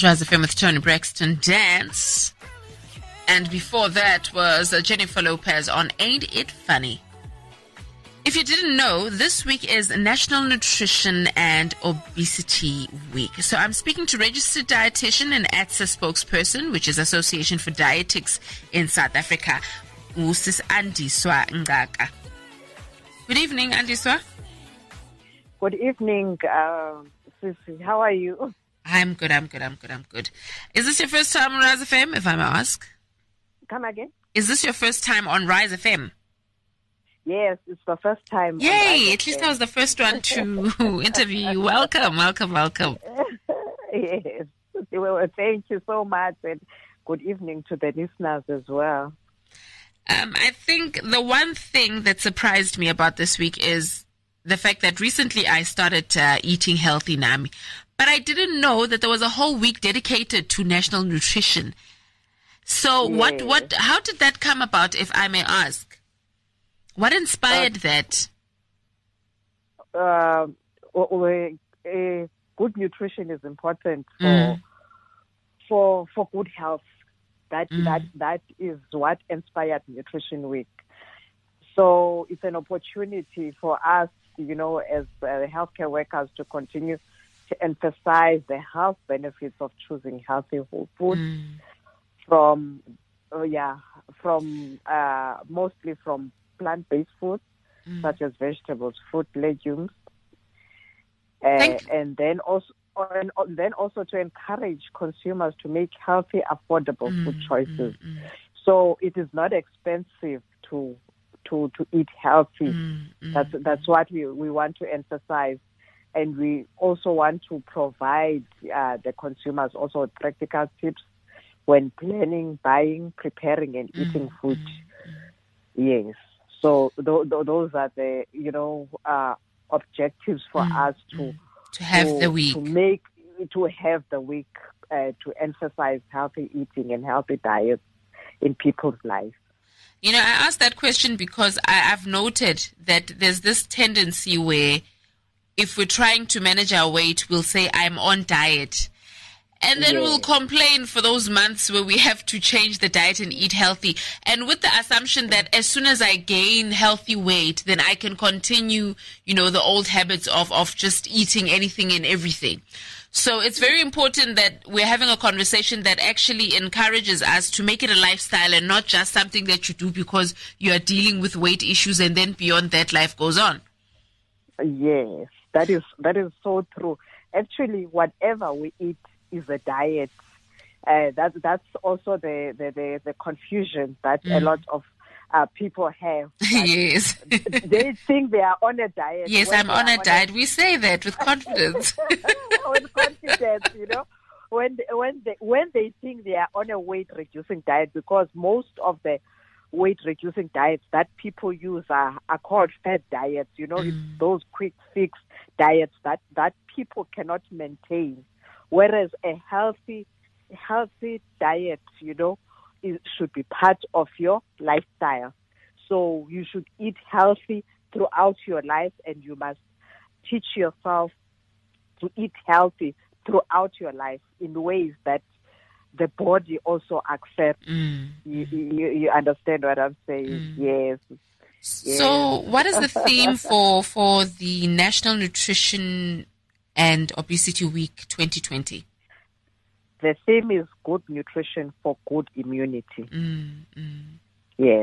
Rise FM with Toni Braxton Dance. And before that was uh, Jennifer Lopez on Ain't It Funny. If you didn't know, this week is National Nutrition and Obesity Week. So I'm speaking to registered dietitian and ADSA spokesperson, which is Association for Dietetics in South Africa, Usis Andiswa Ngaka. Good evening, Andiswa. Good evening, uh, Sissy. How are you? I'm good, I'm good, I'm good, I'm good. Is this your first time on Rise FM, if I may ask? Come again? Is this your first time on Rise FM? Yes, it's the first time. Yay! At least I was the first one to interview you. Welcome, welcome, welcome. yes. Well, thank you so much, and good evening to the listeners as well. Um, I think the one thing that surprised me about this week is the fact that recently I started uh, eating healthy Nami. But I didn't know that there was a whole week dedicated to national nutrition. So Yes. what what how did that come about if I may ask? What inspired that? Uh, w- w- uh, good nutrition is important for Mm. for for good health. That Mm. that that is what inspired Nutrition Week. So it's an opportunity for us, you know, as uh, healthcare workers, to continue to emphasize the health benefits of choosing healthy whole food Mm. from, uh, yeah, from uh, mostly from plant-based foods Mm. such as vegetables, fruit, legumes, uh, and then also. And then also to encourage consumers to make healthy, affordable food Mm, choices. mm, mm, So it is not expensive to to to eat healthy. mm, mm. That's that's what we we want to emphasize, and we also want to provide uh, the consumers also practical tips when planning, buying, preparing, and eating Mm, food. mm, Yes. So th- th- those are the you know uh, objectives for Mm, us to mm. to have to, the week. to make to have the week uh, to emphasize healthy eating and healthy diets in people's lives. You know, I asked that question because I, I've noted that there's this tendency where if we're trying to manage our weight, we'll say, I'm on diet. And then Yeah. we'll complain for those months where we have to change the diet and eat healthy. And with the assumption that as soon as I gain healthy weight, then I can continue, you know, the old habits of, of just eating anything and everything. So it's very important that we're having a conversation that actually encourages us to make it a lifestyle and not just something that you do because you are dealing with weight issues and then beyond that life goes on. Yes, that is that is so true. Actually, whatever we eat is a diet. Uh, that that's also the the, the, the confusion that a Mm. lot of uh, people have. yes. they think they are on a diet. yes, I'm on a diet. We say that with confidence. with confidence, you know, when they, when they when they think they are on a weight reducing diet, because most of the weight reducing diets that people use are, are called fad diets. You know, Mm. it's those quick fix diets that that people cannot maintain. Whereas a healthy healthy diet, you know, is, should be part of your lifestyle. So you should eat healthy throughout your life, and you must teach yourself to eat healthy throughout your life in ways that the body also accepts. Mm. You, you, you understand what I'm saying? Mm. Yes. So, what is the theme for for the National Nutrition and Obesity Week 2020? The theme is good nutrition for good immunity. Mm, mm. Yes.